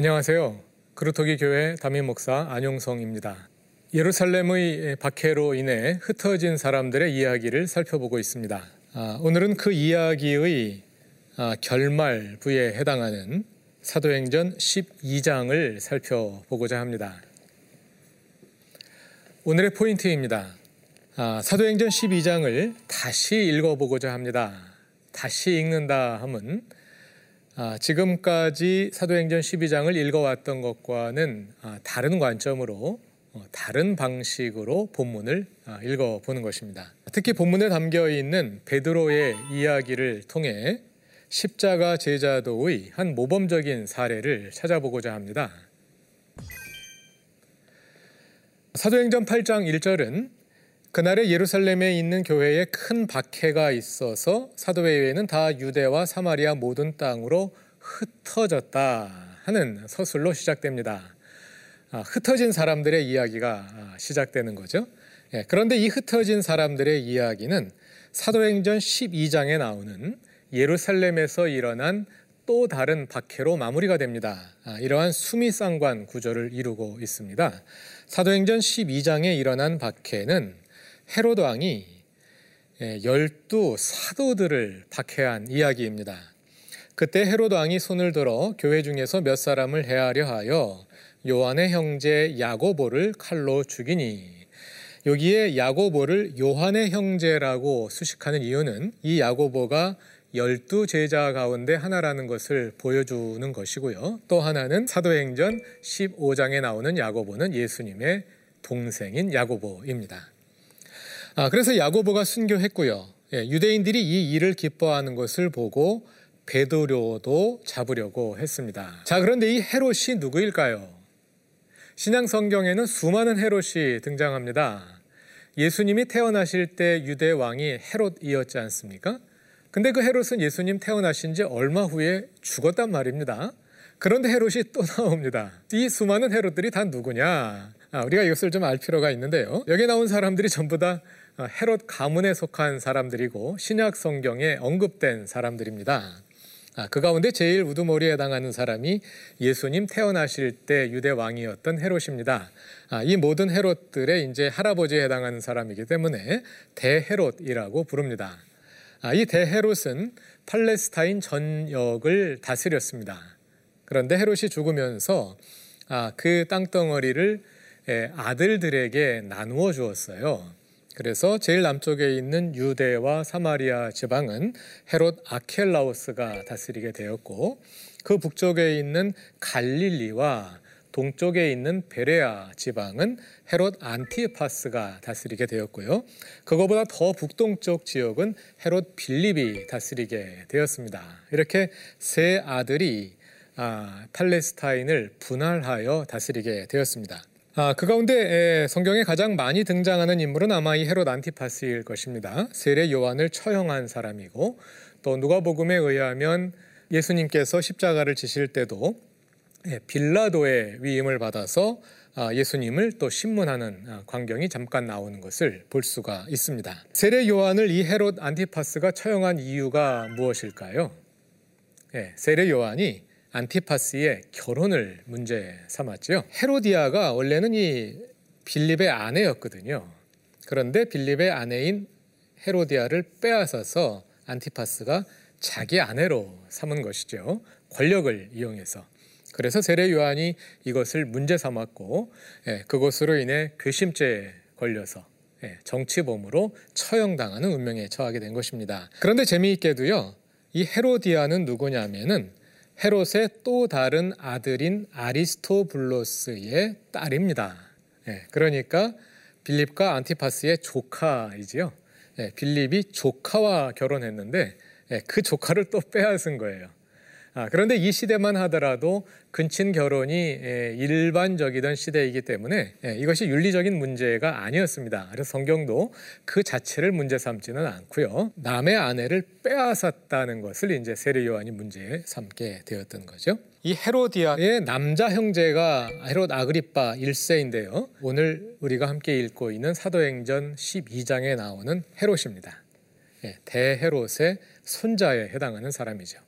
안녕하세요. 그루터기 교회 담임 목사 안용성입니다. 예루살렘의 박해로 인해 흩어진 사람들의 이야기를 살펴보고 있습니다. 아, 오늘은 그 이야기의 아, 결말부에 해당하는 사도행전 12장을 살펴보고자 합니다. 오늘의 포인트입니다. 아, 사도행전 12장을 다시 읽어보고자 합니다. 다시 읽는다 아, 지금까지 사도행전 12장을 읽어왔던 것과는 아, 다른 관점으로 어, 다른 방식으로 본문을 아, 읽어보는 것입니다. 특히 본문에 담겨 있는 베드로의 이야기를 통해 십자가 제자도의 한 모범적인 사례를 찾아보고자 합니다. 사도행전 8장 1절은 그날에 예루살렘에 있는 교회에 큰 박해가 있어서 사도회의는 다 유대와 사마리아 모든 땅으로 흩어졌다 하는 서술로 시작됩니다. 아, 흩어진 사람들의 이야기가 아, 시작되는 거죠. 예, 그런데 이 흩어진 사람들의 이야기는 사도행전 12장에 나오는 예루살렘에서 일어난 또 다른 박해로 마무리가 됩니다. 아, 이러한 수미상관 구조를 이루고 있습니다. 사도행전 12장에 일어난 박해는 헤롯 왕이 예, 열두 사도들을 박해한 이야기입니다. 그때 헤롯 왕이 손을 들어 교회 중에서 몇 사람을 해하려 하여 요한의 형제 야고보를 칼로 죽이니 여기에 야고보를 요한의 형제라고 수식하는 이유는 이 야고보가 열두 제자 가운데 하나라는 것을 보여주는 것이고요. 또 하나는 사도행전 15장에 나오는 야고보는 예수님의 동생인 야고보입니다. 아, 그래서 야고보가 순교했고요. 예, 유대인들이 이 일을 기뻐하는 것을 보고 베드로도 잡으려고 했습니다. 자, 그런데 이 헤롯이 누구일까요? 신약 성경에는 수많은 헤롯이 등장합니다. 예수님이 태어나실 때 유대 왕이 헤롯이었지 않습니까? 근데 그 헤롯은 예수님 태어나신 지 얼마 후에 죽었단 말입니다. 그런데 헤롯이 또 나옵니다. 이 수많은 헤롯들이 다 누구냐? 아, 우리가 이것을 좀 알 필요가 있는데요. 여기 나온 사람들이 전부 다 헤롯 가문에 속한 사람들이고 신약 성경에 언급된 사람들입니다. 아, 그 가운데 제일 우두머리에 해당하는 사람이 예수님 태어나실 때 유대 왕이었던 헤롯입니다. 아, 이 모든 헤롯들의 이제 할아버지에 해당하는 사람이기 때문에 대헤롯이라고 부릅니다. 아, 이 대헤롯은 팔레스타인 전역을 다스렸습니다. 그런데 헤롯이 죽으면서 아, 그 땅덩어리를 아들들에게 나누어 주었어요. 그래서 제일 남쪽에 있는 유대와 사마리아 지방은 헤롯 아켈라우스가 다스리게 되었고 그 북쪽에 있는 갈릴리와 동쪽에 있는 베레아 지방은 헤롯 안티파스가 다스리게 되었고요. 그거보다 더 북동쪽 지역은 헤롯 빌립이 다스리게 되었습니다. 이렇게 세 아들이 아, 팔레스타인을 분할하여 다스리게 되었습니다. 아, 그 가운데 성경에 가장 많이 등장하는 인물은 아마 이 헤롯 안티파스일 것입니다. 세례 요한을 처형한 사람이고 또 누가복음에 의하면 예수님께서 십자가를 지실 때도 예, 빌라도의 위임을 받아서 아, 예수님을 또 신문하는 아, 광경이 잠깐 나오는 것을 볼 수가 있습니다. 세례 요한을 이 헤롯 안티파스가 처형한 이유가 무엇일까요? 예, 세례 요한이 안티파스의 결혼을 문제 삼았죠. 헤로디아가 원래는 이 빌립의 아내였거든요. 그런데 빌립의 아내인 헤로디아를 빼앗아서 안티파스가 자기 아내로 삼은 것이죠. 권력을 이용해서. 그래서 세례 요한이 이것을 문제 삼았고 예, 그것으로 인해 괘씸죄에 걸려서 예, 정치범으로 처형당하는 운명에 처하게 된 것입니다. 그런데 재미있게도요. 이 헤로디아는 누구냐면은 헤롯의 또 다른 아들인 아리스토블로스의 딸입니다. 예, 그러니까 빌립과 안티파스의 조카이지요. 예, 빌립이 조카와 결혼했는데 예, 그 조카를 또 빼앗은 거예요. 아, 그런데 이 시대만 하더라도 근친 결혼이 예, 일반적이던 시대이기 때문에 예, 이것이 윤리적인 문제가 아니었습니다. 그래서 성경도 그 자체를 문제 삼지는 않고요. 남의 아내를 빼앗았다는 것을 이제 세례 요한이 문제 삼게 되었던 거죠. 이 헤로디아의 남자 형제가 헤롯 아그리파 1세인데요. 오늘 우리가 함께 읽고 있는 사도행전 12장에 나오는 헤롯입니다. 예, 대헤롯의 손자에 해당하는 사람이죠.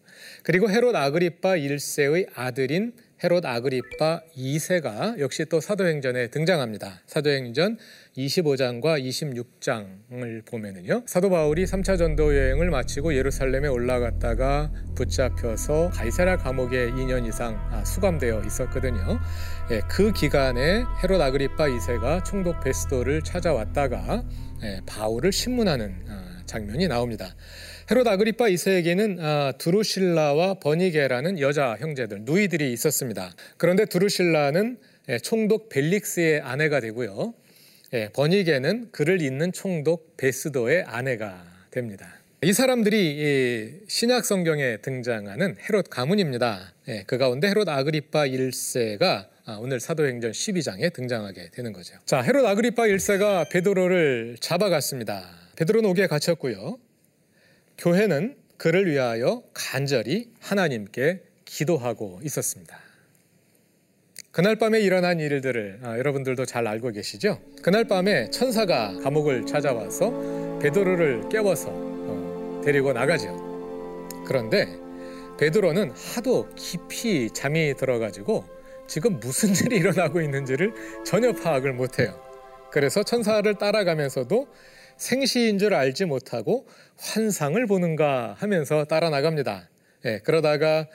그리고 헤롯 아그리파 1세의 아들인 헤롯 아그리파 2세가 역시 또 사도행전에 등장합니다. 사도행전 25장과 26장을 보면은요. 사도 바울이 3차 전도 여행을 마치고 예루살렘에 올라갔다가 붙잡혀서 가이사라 감옥에 2년 이상 아, 수감되어 있었거든요. 예, 그 기간에 헤롯 아그리파 2세가 총독 베스도를 찾아왔다가 예, 바울을 신문하는 아, 장면이 나옵니다. 헤롯 아그리파 2세에게는 아, 두루실라와 버니게라는 여자 형제들 누이들이 있었습니다. 그런데 두루실라는 예, 총독 벨릭스의 아내가 되고요. 예, 버니게는 그를 잇는 총독 베스도의 아내가 됩니다. 이 사람들이 신약 성경에 등장하는 헤롯 가문입니다. 예, 그 가운데 헤롯 아그리파 1세가 아, 오늘 사도행전 12장에 등장하게 되는 거죠. 자, 헤롯 아그리파 1세가 베드로를 잡아갔습니다. 베드로는 옥에 갇혔고요. 교회는 그를 위하여 간절히 하나님께 기도하고 있었습니다. 그날 밤에 일어난 일들을 아, 여러분들도 잘 알고 계시죠? 그날 밤에 천사가 감옥을 찾아와서 베드로를 깨워서 어, 데리고 나가죠. 그런데 베드로는 하도 깊이 잠이 들어가지고 지금 무슨 일이 일어나고 있는지를 전혀 파악을 못해요. 그래서 천사를 따라가면서도 생시인 줄 알지 못하고 환상을 보는가 하면서 따라 나갑니다. 예, 그러다가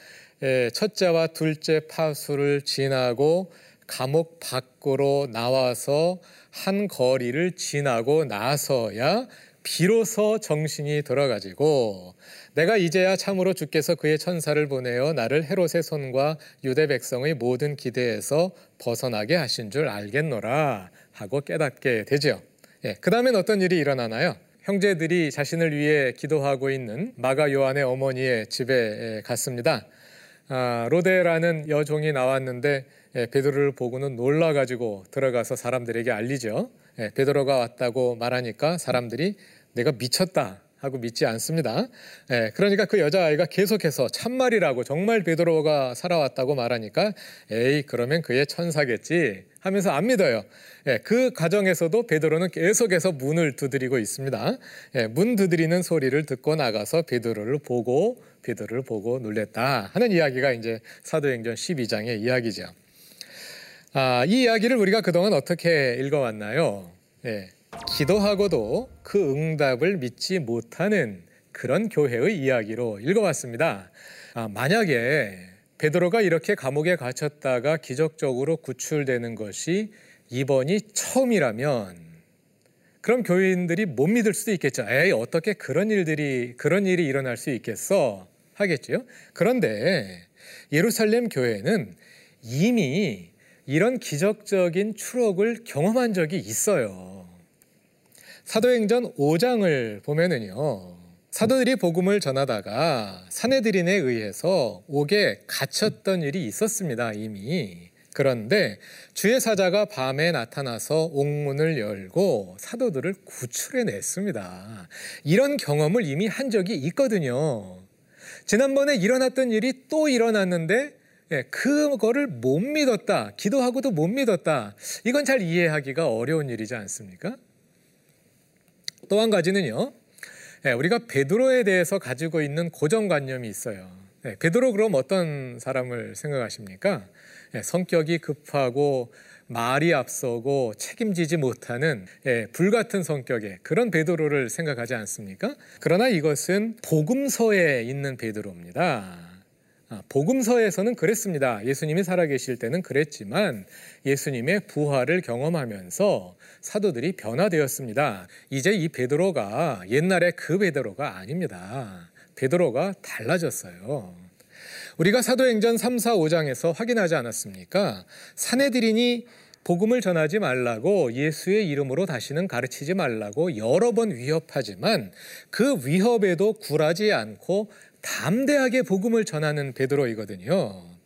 예, 첫째와 둘째 파수를 지나고 감옥 밖으로 나와서 한 거리를 지나고 나서야 비로소 정신이 돌아가지고 내가 이제야 참으로 주께서 그의 천사를 보내어 나를 헤롯의 손과 유대 백성의 모든 기대에서 벗어나게 하신 줄 알겠노라 하고 깨닫게 되죠. 예, 그 다음엔 어떤 일이 일어나나요? 형제들이 자신을 위해 기도하고 있는 마가 요한의 어머니의 집에 갔습니다. 아, 로데라는 여종이 나왔는데 예, 베드로를 보고는 놀라 가지고 들어가서 사람들에게 알리죠. 예, 베드로가 왔다고 말하니까 사람들이 내가 미쳤다 하고 믿지 않습니다. 예, 그러니까 그 여자아이가 계속해서 참말이라고 정말 베드로가 살아왔다고 말하니까 에이 그러면 그의 천사겠지 하면서 안 믿어요. 예, 그 과정에서도 베드로는 계속해서 문을 두드리고 있습니다. 예, 문 두드리는 소리를 듣고 나가서 베드로를 보고 베드로를 보고 놀랬다 하는 이야기가 이제 사도행전 12장의 이야기죠. 아, 이 이야기를 우리가 그동안 어떻게 읽어왔나요? 예, 기도하고도 그 응답을 믿지 못하는 그런 교회의 이야기로 읽어왔습니다. 아, 만약에 베드로가 이렇게 감옥에 갇혔다가 기적적으로 구출되는 것이 이번이 처음이라면 그럼 교인들이 못 믿을 수도 있겠죠. 에이 어떻게 그런 일들이 그런 일이 일어날 수 있겠어 하겠죠. 그런데 예루살렘 교회는 이미 이런 기적적인 추억을 경험한 적이 있어요. 사도행전 5장을 보면은요. 사도들이 복음을 전하다가 사내들인에 의해서 옥에 갇혔던 일이 있었습니다. 이미. 그런데 주의 사자가 밤에 나타나서 옥문을 열고 사도들을 구출해 냈습니다. 이런 경험을 이미 한 적이 있거든요. 지난번에 일어났던 일이 또 일어났는데 예, 그거를 못 믿었다. 기도하고도 못 믿었다. 이건 잘 이해하기가 어려운 일이지 않습니까? 또 한 가지는요. 예, 우리가 베드로에 대해서 가지고 있는 고정관념이 있어요. 예, 베드로 그럼 어떤 사람을 생각하십니까? 성격이 급하고 말이 앞서고 책임지지 못하는 불같은 성격의 그런 베드로를 생각하지 않습니까? 그러나 이것은 복음서에 있는 베드로입니다. 아, 복음서에서는 그랬습니다. 예수님이 살아계실 때는 그랬지만 예수님의 부활을 경험하면서 사도들이 변화되었습니다. 이제 이 베드로가 옛날에 그 베드로가 아닙니다. 베드로가 달라졌어요. 우리가 사도행전 3, 4, 5장에서 확인하지 않았습니까? 사내들이니 복음을 전하지 말라고 예수의 이름으로 다시는 가르치지 말라고 여러 번 위협하지만 그 위협에도 굴하지 않고 담대하게 복음을 전하는 베드로이거든요.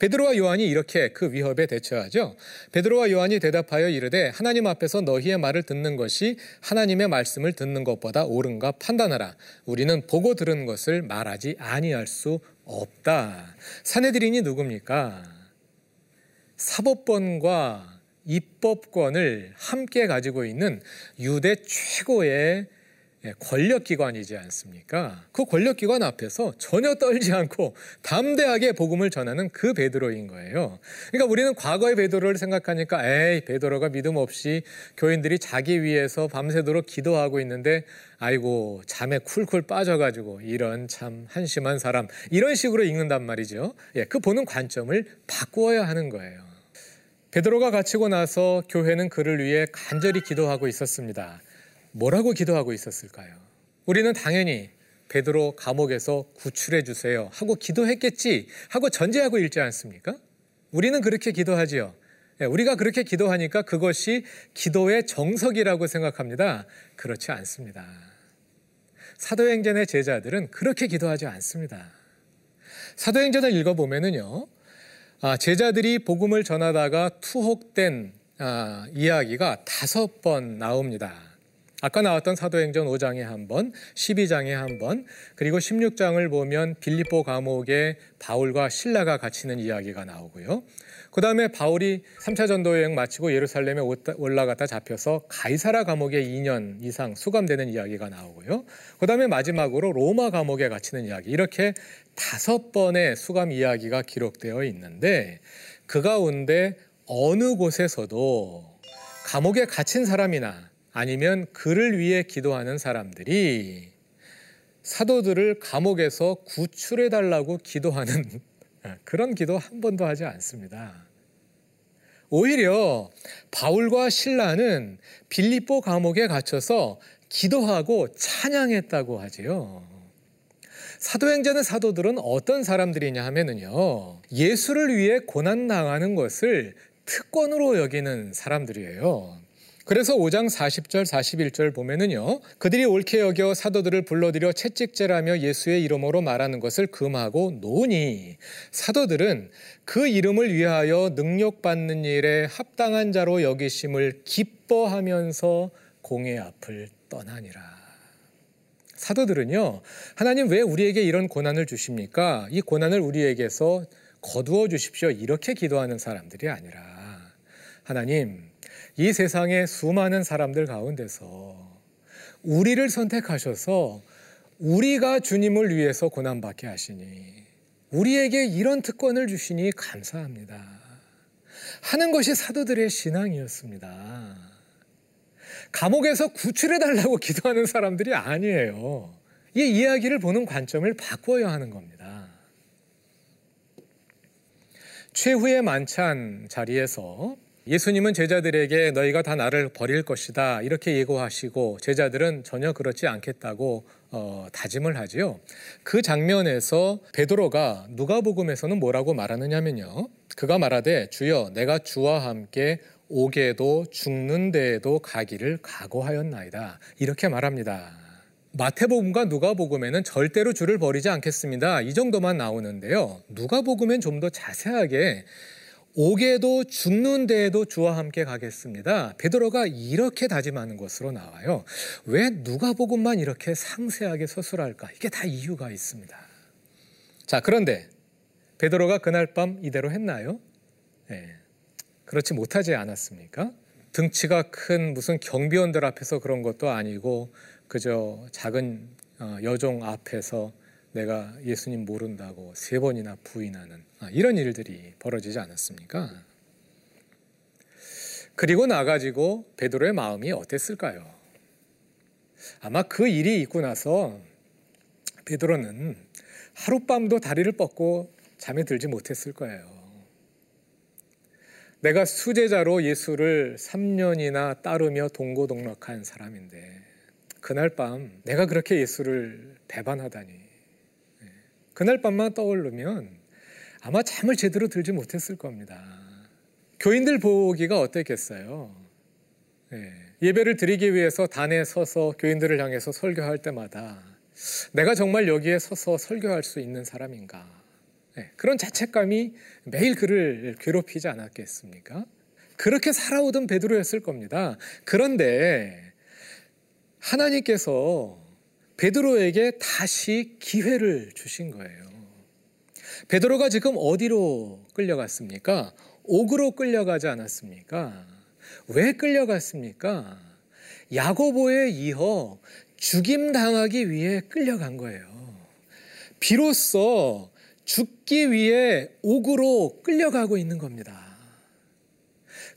베드로와 요한이 이렇게 그 위협에 대처하죠. 베드로와 요한이 대답하여 이르되 하나님 앞에서 너희의 말을 듣는 것이 하나님의 말씀을 듣는 것보다 옳은가 판단하라. 우리는 보고 들은 것을 말하지 아니할 수 없다. 사내들인이 누굽니까? 사법권과 입법권을 함께 가지고 있는 유대 최고의 예, 권력기관이지 않습니까? 그 권력기관 앞에서 전혀 떨지 않고 담대하게 복음을 전하는 그 베드로인 거예요. 그러니까 우리는 과거의 베드로를 생각하니까 에이 베드로가 믿음 없이 교인들이 자기 위해서 밤새도록 기도하고 있는데 아이고 잠에 쿨쿨 빠져가지고 이런 참 한심한 사람 이런 식으로 읽는단 말이죠. 예, 그 보는 관점을 바꾸어야 하는 거예요. 베드로가 갇히고 나서 교회는 그를 위해 간절히 기도하고 있었습니다. 뭐라고 기도하고 있었을까요? 우리는 당연히 베드로 감옥에서 구출해 주세요 하고 기도했겠지 하고 전제하고 읽지 않습니까? 우리는 그렇게 기도하지요. 예, 우리가 그렇게 기도하니까 그것이 기도의 정석이라고 생각합니다. 그렇지 않습니다. 사도행전의 제자들은 그렇게 기도하지 않습니다. 사도행전을 읽어보면은요, 아, 제자들이 복음을 전하다가 투옥된 아, 이야기가 다섯 번 나옵니다. 아까 나왔던 사도행전 5장에 한 번, 12장에 한 번, 그리고 16장을 보면 빌립보 감옥에 바울과 신라가 갇히는 이야기가 나오고요. 그 다음에 바울이 3차 전도 여행 마치고 예루살렘에 올라갔다 잡혀서 가이사라 감옥에 2년 이상 수감되는 이야기가 나오고요. 그 다음에 마지막으로 로마 감옥에 갇히는 이야기. 이렇게 다섯 번의 수감 이야기가 기록되어 있는데 그 가운데 어느 곳에서도 감옥에 갇힌 사람이나 아니면 그를 위해 기도하는 사람들이 사도들을 감옥에서 구출해 달라고 기도하는 그런 기도 한 번도 하지 않습니다. 오히려 바울과 신라는 빌립보 감옥에 갇혀서 기도하고 찬양했다고 하지요. 사도행전의 사도들은 어떤 사람들이냐 하면은요. 예수를 위해 고난 당하는 것을 특권으로 여기는 사람들이에요. 그래서 5장 40절 41절 보면은요. 그들이 옳게 여겨 사도들을 불러들여 채찍질하며 예수의 이름으로 말하는 것을 금하고 노니 사도들은 그 이름을 위하여 능력 받는 일에 합당한 자로 여기심을 기뻐하면서 공의 앞을 떠나니라. 사도들은요. 하나님 왜 우리에게 이런 고난을 주십니까? 이 고난을 우리에게서 거두어 주십시오. 이렇게 기도하는 사람들이 아니라 하나님 이 세상의 수많은 사람들 가운데서 우리를 선택하셔서 우리가 주님을 위해서 고난받게 하시니 우리에게 이런 특권을 주시니 감사합니다. 하는 것이 사도들의 신앙이었습니다. 감옥에서 구출해 달라고 기도하는 사람들이 아니에요. 이 이야기를 보는 관점을 바꿔야 하는 겁니다. 최후의 만찬 자리에서 예수님은 제자들에게 너희가 다 나를 버릴 것이다 이렇게 예고하시고 제자들은 전혀 그렇지 않겠다고 어, 다짐을 하지요. 그 장면에서 베드로가 누가복음에서는 뭐라고 말하느냐면요. 그가 말하되 주여 내가 주와 함께 오게도 죽는 데에도 가기를 각오하였나이다. 이렇게 말합니다. 마태복음과 누가복음에는 절대로 주를 버리지 않겠습니다. 이 정도만 나오는데요. 누가복음엔 좀 더 자세하게 오게도 죽는 데에도 주와 함께 가겠습니다. 베드로가 이렇게 다짐하는 것으로 나와요. 왜 누가복음만 이렇게 상세하게 서술할까? 이게 다 이유가 있습니다. 자, 그런데 베드로가 그날 밤 이대로 했나요? 네. 그렇지 못하지 않았습니까? 등치가 큰 무슨 경비원들 앞에서 그런 것도 아니고 그저 작은 어, 여종 앞에서 내가 예수님 모른다고 세 번이나 부인하는 아, 이런 일들이 벌어지지 않았습니까? 그리고 나가지고 베드로의 마음이 어땠을까요? 아마 그 일이 있고 나서 베드로는 하룻밤도 다리를 뻗고 잠에 들지 못했을 거예요. 내가 수제자로 예수를 3년이나 따르며 동고동락한 사람인데 그날 밤 내가 그렇게 예수를 배반하다니 그날 밤만 떠오르면 아마 잠을 제대로 들지 못했을 겁니다. 교인들 보기가 어땠겠어요? 네. 예배를 드리기 위해서 단에 서서 교인들을 향해서 설교할 때마다 내가 정말 여기에 서서 설교할 수 있는 사람인가? 네. 그런 자책감이 매일 그를 괴롭히지 않았겠습니까? 그렇게 살아오던 베드로였을 겁니다. 그런데 하나님께서 베드로에게 다시 기회를 주신 거예요. 베드로가 지금 어디로 끌려갔습니까? 옥으로 끌려가지 않았습니까? 왜 끌려갔습니까? 야고보에 이어 죽임 당하기 위해 끌려간 거예요. 비로소 죽기 위해 옥으로 끌려가고 있는 겁니다.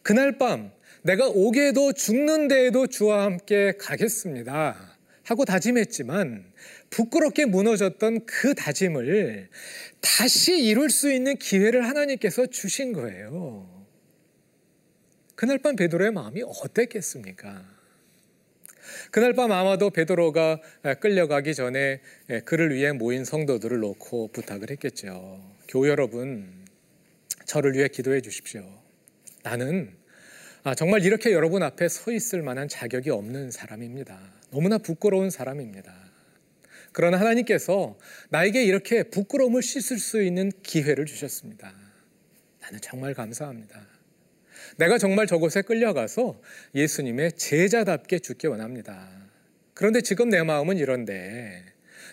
그날 밤 내가 옥에도 죽는 데에도 주와 함께 가겠습니다. 하고 다짐했지만 부끄럽게 무너졌던 그 다짐을 다시 이룰 수 있는 기회를 하나님께서 주신 거예요. 그날 밤 베드로의 마음이 어땠겠습니까? 그날 밤 아마도 베드로가 끌려가기 전에 그를 위해 모인 성도들을 놓고 부탁을 했겠죠. 교우 여러분, 저를 위해 기도해 주십시오. 나는 아, 정말 이렇게 여러분 앞에 서 있을 만한 자격이 없는 사람입니다. 너무나 부끄러운 사람입니다. 그러나 하나님께서 나에게 이렇게 부끄러움을 씻을 수 있는 기회를 주셨습니다. 나는 정말 감사합니다. 내가 정말 저곳에 끌려가서 예수님의 제자답게 죽기 원합니다. 그런데 지금 내 마음은 이런데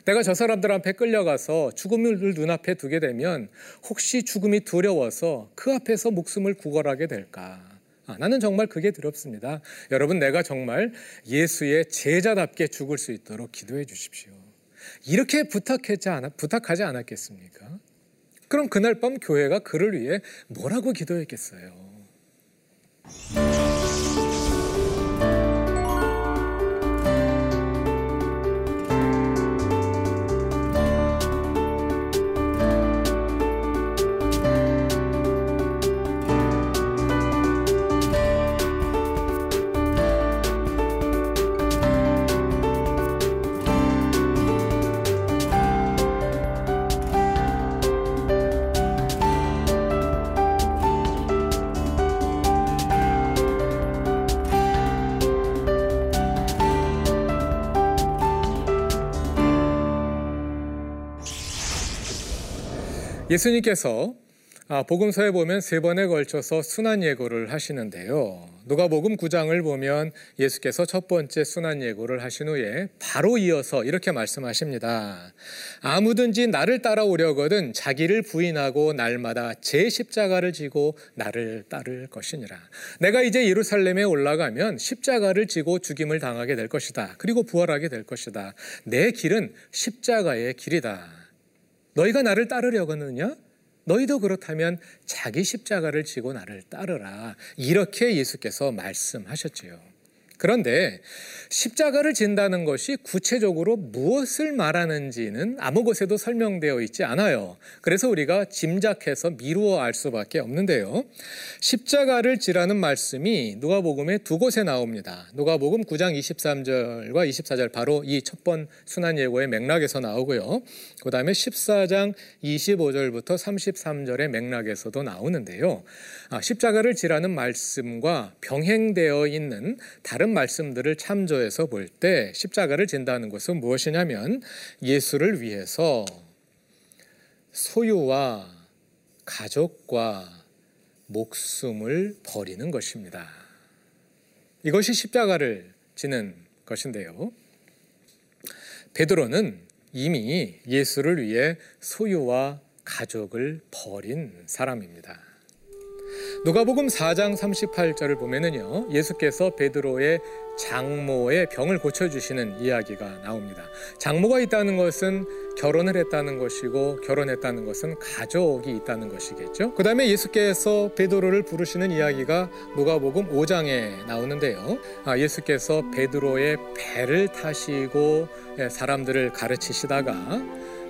내가 저 사람들 앞에 끌려가서 죽음을 눈앞에 두게 되면 혹시 죽음이 두려워서 그 앞에서 목숨을 구걸하게 될까? 아, 나는 정말 그게 두렵습니다. 여러분, 내가 정말 예수의 제자답게 죽을 수 있도록 기도해 주십시오. 이렇게 부탁하지, 않, 부탁하지 않았겠습니까? 그럼 그날 밤 교회가 그를 위해 뭐라고 기도했겠어요? 예수님께서 아, 복음서에 보면 세 번에 걸쳐서 순환 예고를 하시는데요. 누가복음 9장을 보면 예수께서 첫 번째 순환 예고를 하신 후에 바로 이어서 이렇게 말씀하십니다. 아무든지 나를 따라오려거든 자기를 부인하고 날마다 제 십자가를 지고 나를 따를 것이니라. 내가 이제 예루살렘에 올라가면 십자가를 지고 죽임을 당하게 될 것이다. 그리고 부활하게 될 것이다. 내 길은 십자가의 길이다. 너희가 나를 따르려거느냐? 너희도 그렇다면 자기 십자가를 지고 나를 따르라. 이렇게 예수께서 말씀하셨지요. 그런데 십자가를 진다는 것이 구체적으로 무엇을 말하는지는 아무 곳에도 설명되어 있지 않아요. 그래서 우리가 짐작해서 미루어 알 수밖에 없는데요. 십자가를 지라는 말씀이 누가복음에 두 곳에 나옵니다. 누가복음 9장 23절과 24절 바로 이 첫 번 순환 예고의 맥락에서 나오고요. 그다음에 14장 25절부터 33절의 맥락에서도 나오는데요. 아, 십자가를 지라는 말씀과 병행되어 있는 다른 다른 말씀들을 참조해서 볼 때 십자가를 진다는 것은 무엇이냐면 예수를 위해서 소유와 가족과 목숨을 버리는 것입니다. 이것이 십자가를 지는 것인데요. 베드로는 이미 예수를 위해 소유와 가족을 버린 사람입니다. 누가복음 4장 38절을 보면은요. 예수께서 베드로의 장모의 병을 고쳐 주시는 이야기가 나옵니다. 장모가 있다는 것은 결혼을 했다는 것이고 결혼했다는 것은 가족이 있다는 것이겠죠. 그다음에 예수께서 베드로를 부르시는 이야기가 누가복음 5장에 나오는데요. 아, 예수께서 베드로의 배를 타시고 예, 사람들을 가르치시다가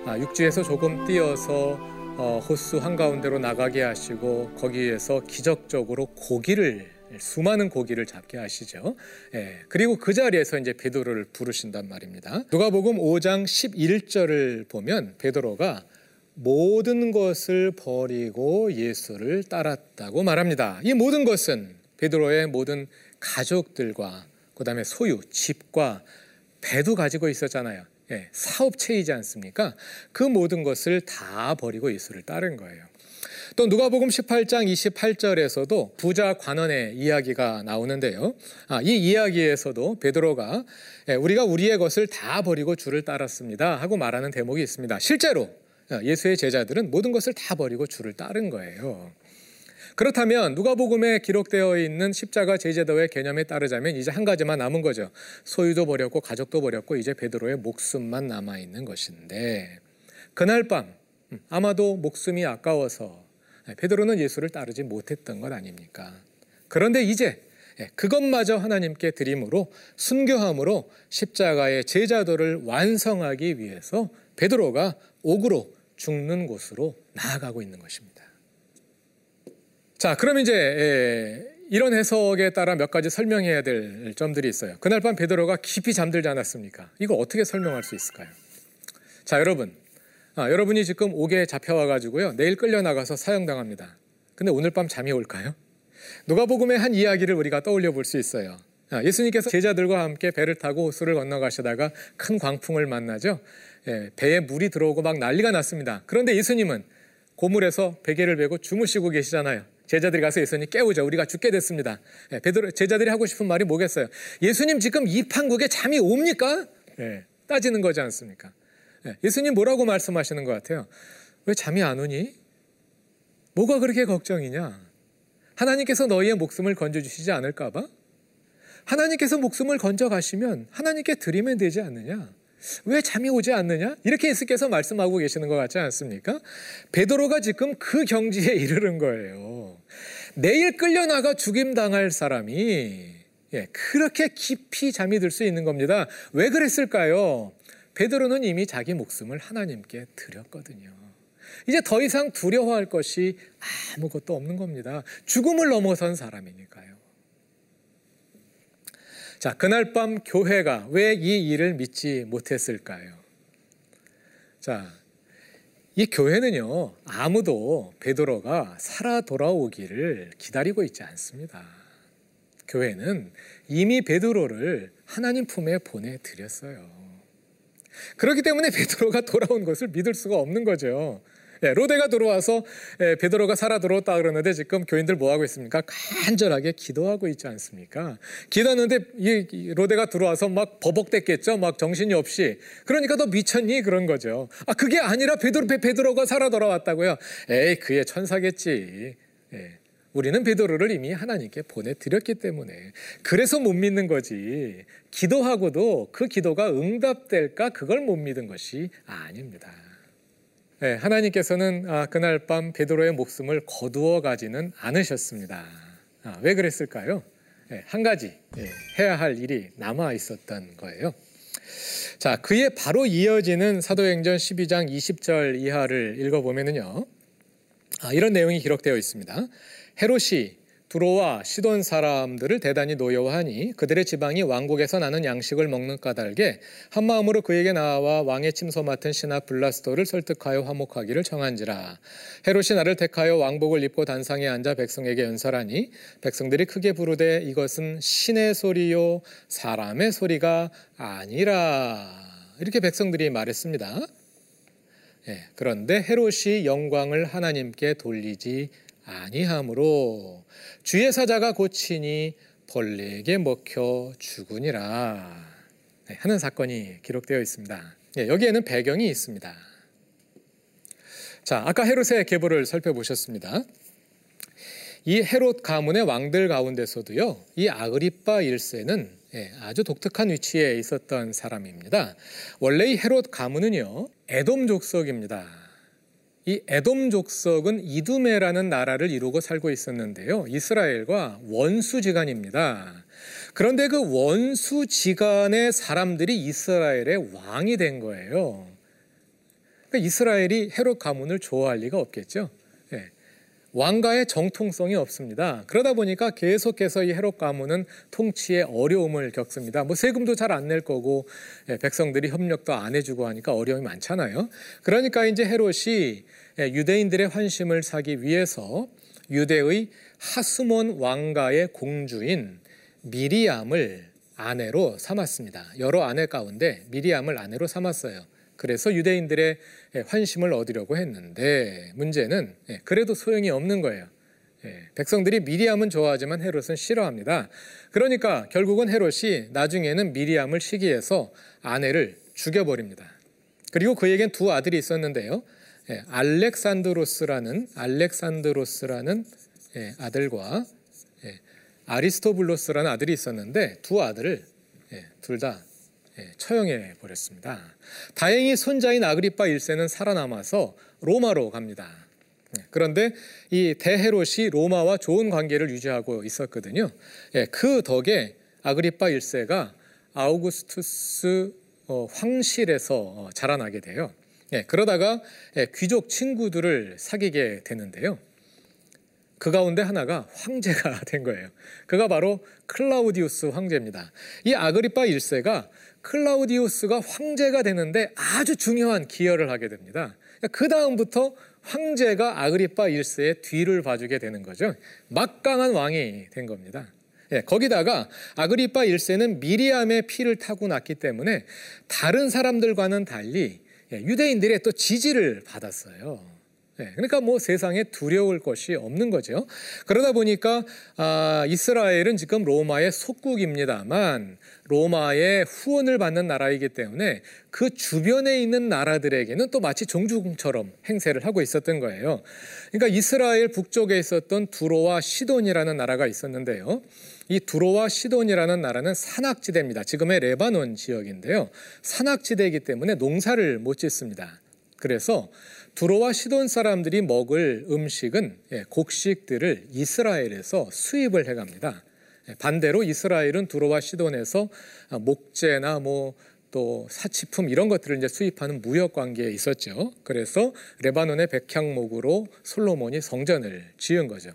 아, 육지에서 조금 뛰어서 어, 호수 한가운데로 나가게 하시고 거기에서 기적적으로 고기를 수많은 고기를 잡게 하시죠. 예, 그리고 그 자리에서 이제 베드로를 부르신단 말입니다. 누가복음 5장 11절을 보면 베드로가 모든 것을 버리고 예수를 따랐다고 말합니다. 이 모든 것은 베드로의 모든 가족들과 그다음에 소유, 집과 배도 가지고 있었잖아요. 예, 사업체이지 않습니까? 그 모든 것을 다 버리고 예수를 따른 거예요. 또 누가복음 18장 28절에서도 부자 관원의 이야기가 나오는데요. 아, 이 이야기에서도 베드로가 예, 우리가 우리의 것을 다 버리고 주를 따랐습니다 하고 말하는 대목이 있습니다. 실제로 어, 예수의 제자들은 모든 것을 다 버리고 주를 따른 거예요. 그렇다면 누가복음에 기록되어 있는 십자가 제제도의 개념에 따르자면 이제 한 가지만 남은 거죠. 소유도 버렸고 가족도 버렸고 이제 베드로의 목숨만 남아 있는 것인데 그날 밤 음, 아마도 목숨이 아까워서 베드로는 예수를 따르지 못했던 것 아닙니까? 그런데 이제 예, 그것마저 하나님께 드림으로 순교함으로 십자가의 제자도를 완성하기 위해서 베드로가 옥으로 죽는 곳으로 나아가고 있는 것입니다. 자, 그럼 이제 예, 이런 해석에 따라 몇 가지 설명해야 될 점들이 있어요. 그날 밤 베드로가 깊이 잠들지 않았습니까? 이거 어떻게 설명할 수 있을까요? 자, 여러분. 아, 여러분이 지금 옥에 잡혀와 가지고요. 내일 끌려 나가서 사형당합니다. 근데 오늘 밤 잠이 올까요? 누가복음의 한 이야기를 우리가 떠올려 볼 수 있어요. 아, 예수님께서 제자들과 함께 배를 타고 호수를 건너가시다가 큰 광풍을 만나죠. 예, 배에 물이 들어오고 막 난리가 났습니다. 그런데 예수님은 고물에서 베개를 베고 주무시고 계시잖아요. 제자들이 가서 예수님 깨우죠. 우리가 죽게 됐습니다. 예, 베드로 제자들이 하고 싶은 말이 뭐겠어요? 예수님 지금 이 판국에 잠이 옵니까? 예, 따지는 거지 않습니까? 예, 예수님 뭐라고 말씀하시는 것 같아요? 왜 잠이 안 오니? 뭐가 그렇게 걱정이냐? 하나님께서 너희의 목숨을 건져주시지 않을까봐? 하나님께서 목숨을 건져 가시면 하나님께 드리면 되지 않느냐? 왜 잠이 오지 않느냐? 이렇게 예수께서 말씀하고 계시는 것 같지 않습니까? 베드로가 지금 그 경지에 이르는 거예요. 내일 끌려나가 죽임당할 사람이 예, 그렇게 깊이 잠이 들 수 있는 겁니다. 왜 그랬을까요? 베드로는 이미 자기 목숨을 하나님께 드렸거든요. 이제 더 이상 두려워할 것이 아무것도 없는 겁니다. 죽음을 넘어선 사람이니까요. 자, 그날 밤 교회가 왜 이 일을 믿지 못했을까요? 자, 이 교회는요, 아무도 베드로가 살아 돌아오기를 기다리고 있지 않습니다. 교회는 이미 베드로를 하나님 품에 보내드렸어요. 그렇기 때문에 베드로가 돌아온 것을 믿을 수가 없는 거죠. 예, 로데가 들어와서 예, 베드로가 살아 들어왔다 그러는데 지금 교인들 뭐 하고 있습니까? 간절하게 기도하고 있지 않습니까? 기도하는데 이 로데가 들어와서 막 버벅댔겠죠. 막 정신이 없이. 그러니까 너 미쳤니 그런 거죠. 아 그게 아니라 베드로 베드로가 살아 돌아왔다고요. 에이 그의 천사겠지. 예. 우리는 베드로를 이미 하나님께 보내드렸기 때문에 그래서 못 믿는 거지 기도하고도 그 기도가 응답될까 그걸 못 믿은 것이 아닙니다. 네, 하나님께서는 아, 그날 밤 베드로의 목숨을 거두어 가지는 않으셨습니다. 아, 왜 그랬을까요? 네, 한 가지 네, 해야 할 일이 남아 있었던 거예요. 자, 그에 바로 이어지는 사도행전 12장 20절 이하를 읽어보면요. 아, 이런 내용이 기록되어 있습니다. 헤롯이 두로와 시돈 사람들을 대단히 노여워하니 그들의 지방이 왕국에서 나는 양식을 먹는 까닭에 한 마음으로 그에게 나와 왕의 침소 맡은 신하 블라스도를 설득하여 화목하기를 정한지라 헤롯이 나를 택하여 왕복을 입고 단상에 앉아 백성에게 연설하니 백성들이 크게 부르되 이것은 신의 소리요 사람의 소리가 아니라 이렇게 백성들이 말했습니다. 예, 그런데 헤롯이 영광을 하나님께 돌리지 아니함으로 주의 사자가 고치니 벌레에게 먹혀 죽으니라 네, 하는 사건이 기록되어 있습니다. 네, 여기에는 배경이 있습니다. 자, 아까 헤롯의 계보를 살펴보셨습니다. 이 헤롯 가문의 왕들 가운데서도요, 이 아그리빠 1세는 예, 아주 독특한 위치에 있었던 사람입니다. 원래 이 헤롯 가문은요, 에돔 족속입니다. 이 에돔 족속은 이두메라는 나라를 이루고 살고 있었는데요. 이스라엘과 원수지간입니다. 그런데 그 원수지간의 사람들이 이스라엘의 왕이 된 거예요. 그러니까 이스라엘이 헤롯 가문을 좋아할 리가 없겠죠. 왕가의 정통성이 없습니다. 그러다 보니까 계속해서 이 헤롯 가문은 통치에 어려움을 겪습니다. 뭐 세금도 잘 안 낼 거고 예, 백성들이 협력도 안 해주고 하니까 어려움이 많잖아요. 그러니까 이제 헤롯이 예, 유대인들의 환심을 사기 위해서 유대의 하스몬 왕가의 공주인 미리암을 아내로 삼았습니다. 여러 아내 가운데 미리암을 아내로 삼았어요. 그래서 유대인들의 예, 환심을 얻으려고 했는데 문제는 예, 그래도 소용이 없는 거예요. 예, 백성들이 미리암은 좋아하지만 헤롯은 싫어합니다. 그러니까 결국은 헤롯이 나중에는 미리암을 시기해서 아내를 죽여버립니다. 그리고 그에겐 두 아들이 있었는데요. 알렉산드로스라는 알렉산드로스라는 예, 아들과 예, 아리스토블로스라는 아들이 있었는데 두 아들을 예, 둘다 예, 처형해 버렸습니다. 다행히 손자인 아그리파 1세는 살아남아서 로마로 갑니다. 예, 그런데 이 대헤롯이 로마와 좋은 관계를 유지하고 있었거든요. 예, 그 덕에 아그리파 1세가 아우구스투스 어, 황실에서 어, 자라나게 돼요. 예, 그러다가 예, 귀족 친구들을 사귀게 되는데요. 그 가운데 하나가 황제가 된 거예요. 그가 바로 클라우디우스 황제입니다. 이 아그리파 1세가 클라우디우스가 황제가 되는데 아주 중요한 기여를 하게 됩니다. 그 다음부터 황제가 아그리파 1세의 뒤를 봐주게 되는 거죠. 막강한 왕이 된 겁니다. 예, 거기다가 아그리파 1세는 미리암의 피를 타고 났기 때문에 다른 사람들과는 달리 예, 유대인들의 또 지지를 받았어요. 네, 그러니까 뭐 세상에 두려울 것이 없는 거죠. 그러다 보니까 아, 이스라엘은 지금 로마의 속국입니다만 로마의 후원을 받는 나라이기 때문에 그 주변에 있는 나라들에게는 또 마치 종주국처럼 행세를 하고 있었던 거예요. 그러니까 이스라엘 북쪽에 있었던 두로와 시돈이라는 나라가 있었는데요. 이 두로와 시돈이라는 나라는 산악지대입니다. 지금의 레바논 지역인데요. 산악지대이기 때문에 농사를 못 짓습니다. 그래서 두로와 시돈 사람들이 먹을 음식은 예, 곡식들을 이스라엘에서 수입을 해갑니다. 예, 반대로 이스라엘은 두로와 시돈에서 아, 목재나 뭐또 사치품 이런 것들을 이제 수입하는 무역 관계에 있었죠. 그래서 레바논의 백향목으로 솔로몬이 성전을 지은 거죠.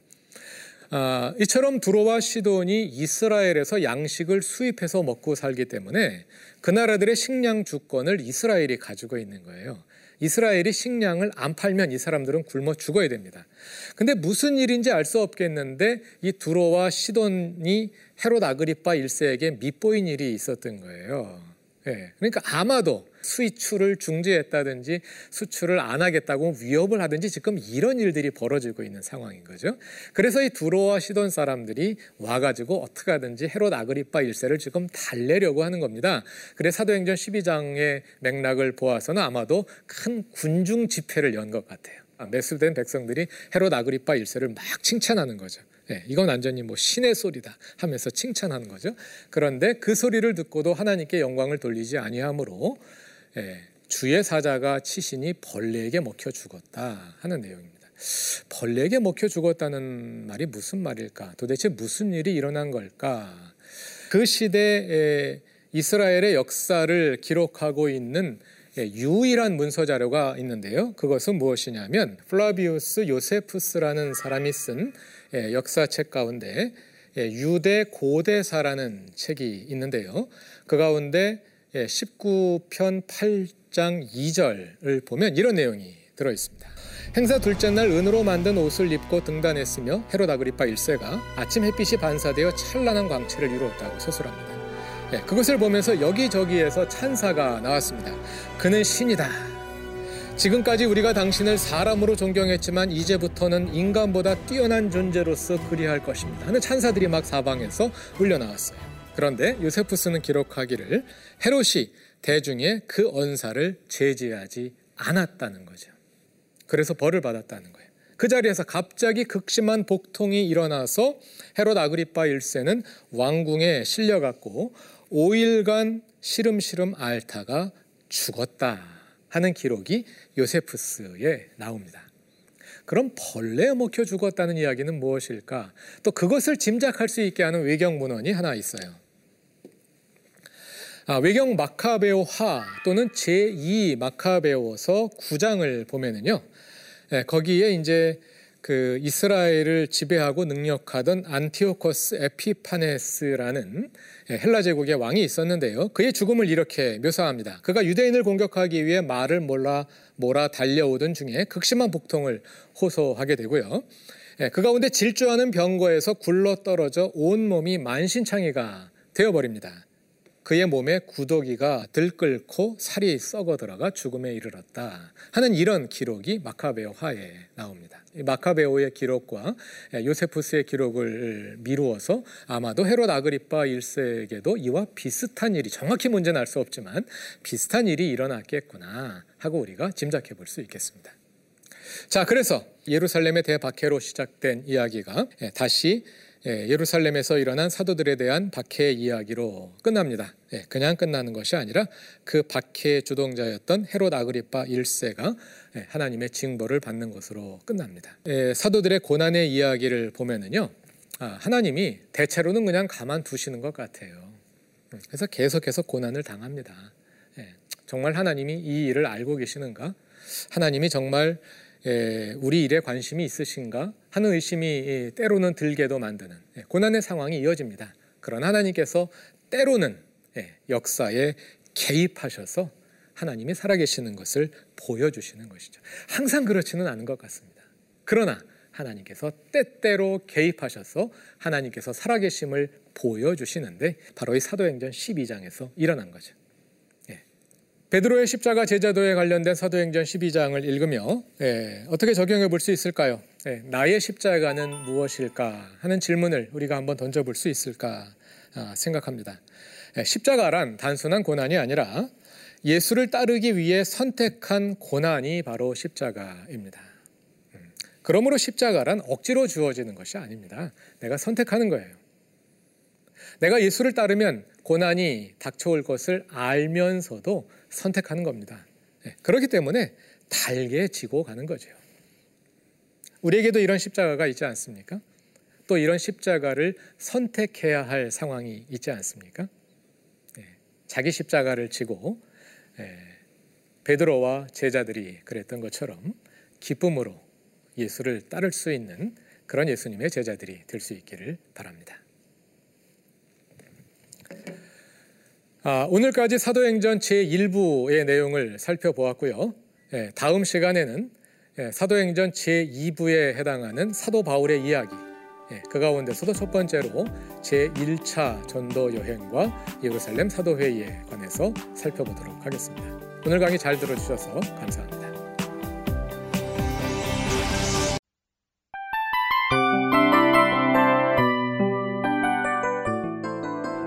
아, 이처럼 두로와 시돈이 이스라엘에서 양식을 수입해서 먹고 살기 때문에 그 나라들의 식량 주권을 이스라엘이 가지고 있는 거예요. 이스라엘이 식량을 안 팔면 이 사람들은 굶어 죽어야 됩니다. 근데 무슨 일인지 알 수 없겠는데 이 두로와 시돈이 헤롯 아그리파 1세에게 밉보인 일이 있었던 거예요. 예. 그러니까 아마도 수입출을 중지했다든지 수출을 안 하겠다고 위협을 하든지 지금 이런 일들이 벌어지고 있는 상황인 거죠. 그래서 이 두로와 시돈 사람들이 와가지고 어떻게 하든지 헤롯 아그리파 1세를 지금 달래려고 하는 겁니다. 그래 사도행전 12장의 맥락을 보아서는 아마도 큰 군중 집회를 연 것 같아요. 아, 매수된 백성들이 헤롯 아그리파 1세를 막 칭찬하는 거죠. 네, 이건 완전히 뭐 신의 소리다 하면서 칭찬하는 거죠. 그런데 그 소리를 듣고도 하나님께 영광을 돌리지 아니하므로 예, 주의 사자가 치시니 벌레에게 먹혀 죽었다 하는 내용입니다. 벌레에게 먹혀 죽었다는 말이 무슨 말일까? 도대체 무슨 일이 일어난 걸까? 그 시대 이스라엘의 역사를 기록하고 있는 예, 유일한 문서 자료가 있는데요. 그것은 무엇이냐면 플라비우스 요세푸스라는 사람이 쓴 예, 역사책 가운데 유대 고대사라는 책이 있는데요. 그 가운데 19편 예, 8장 2절을 보면 이런 내용이 들어 있습니다. 행사 둘째 날 은으로 만든 옷을 입고 등단했으며 헤롯 아그리파 1세가 아침 햇빛이 반사되어 찬란한 광채를 이루었다고 서술합니다. 예, 그것을 보면서 여기저기에서 찬사가 나왔습니다. 그는 신이다. 지금까지 우리가 당신을 사람으로 존경했지만 이제부터는 인간보다 뛰어난 존재로서 그리할 것입니다. 하는 찬사들이 막 사방에서 울려 나왔어요. 그런데 요세푸스는 기록하기를 헤롯이 대중의 그 언사를 제지하지 않았다는 거죠. 그래서 벌을 받았다는 거예요. 그 자리에서 갑자기 극심한 복통이 일어나서 헤롯 아그리파 1세는 왕궁에 실려갔고 5일간 시름시름 앓다가 죽었다 하는 기록이 요세푸스에 나옵니다. 그럼 벌레에 먹혀 죽었다는 이야기는 무엇일까? 또 그것을 짐작할 수 있게 하는 외경 문헌이 하나 있어요. 아, 외경 마카베오하 또는 제2 마카베오서 9장을 보면은요. 예, 거기에 이제 그 이스라엘을 지배하고 능력하던 안티오코스 에피파네스라는 예, 헬라 제국의 왕이 있었는데요. 그의 죽음을 이렇게 묘사합니다. 그가 유대인을 공격하기 위해 말을 몰라 몰아 달려오던 중에 극심한 복통을 호소하게 되고요. 예, 그 가운데 질주하는 병거에서 굴러 떨어져 온 몸이 만신창이가 되어버립니다. 그의 몸에 구더기가 들끓고 살이 썩어 들어가 죽음에 이르렀다 하는 이런 기록이 마카베오화에 나옵니다. 마카베오의 기록과 요세푸스의 기록을 미루어서 아마도 헤롯 아그리파 1세에게도 이와 비슷한 일이 정확히 문제는 알 수 없지만 비슷한 일이 일어났겠구나 하고 우리가 짐작해 볼 수 있겠습니다. 자, 그래서 예루살렘의 대박해로 시작된 이야기가 예, 다시 예, 예루살렘에서 일어난 사도들에 대한 박해 이야기로 끝납니다. 예, 그냥 끝나는 것이 아니라 그 박해의 주동자였던 헤롯 아그리파 1세가 하나님의 징벌을 받는 것으로 끝납니다. 사도들의 고난의 이야기를 보면은요, 아, 하나님이 대체로는 그냥 가만 두시는 것 같아요. 음, 그래서 계속해서 고난을 당합니다. 정말 하나님이 이 일을 알고 계시는가? 하나님이 정말 예, 우리 일에 관심이 있으신가 하는 의심이 예, 때로는 들게도 만드는 예, 고난의 상황이 이어집니다. 그러나 하나님께서 때로는 역사에 개입하셔서 하나님이 살아계시는 것을 보여주시는 것이죠. 항상 그렇지는 않은 것 같습니다. 그러나 하나님께서 때때로 개입하셔서 하나님께서 살아계심을 보여주시는데 바로 이 사도행전 12장에서 일어난 거죠. 베드로의 십자가 제자도에 관련된 사도행전 12장을 읽으며 예, 어떻게 적용해 볼 수 있을까요? 예, 나의 십자가는 무엇일까 하는 질문을 우리가 한번 던져볼 수 있을까 아, 생각합니다. 예, 십자가란 단순한 고난이 아니라 예수를 따르기 위해 선택한 고난이 바로 십자가입니다. 음, 그러므로 십자가란 억지로 주어지는 것이 아닙니다. 내가 선택하는 거예요. 내가 예수를 따르면 고난이 닥쳐올 것을 알면서도 선택하는 겁니다. 네, 그렇기 때문에 달게 지고 가는 거죠. 우리에게도 이런 십자가가 있지 않습니까? 또 이런 십자가를 선택해야 할 상황이 있지 않습니까? 네, 자기 십자가를 지고 네, 베드로와 제자들이 그랬던 것처럼 기쁨으로 예수를 따를 수 있는 그런 예수님의 제자들이 될 수 있기를 바랍니다. 아, 오늘까지 사도행전 제1부의 내용을 살펴보았고요. 예, 다음 시간에는 예, 사도행전 제2부에 해당하는 사도 바울의 이야기, 예, 그 가운데서도 첫 번째로 제1차 전도 여행과 예루살렘 사도회의에 관해서 살펴보도록 하겠습니다. 오늘 강의 잘 들어주셔서 감사합니다.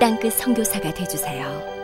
땅끝 성교사가 되주세요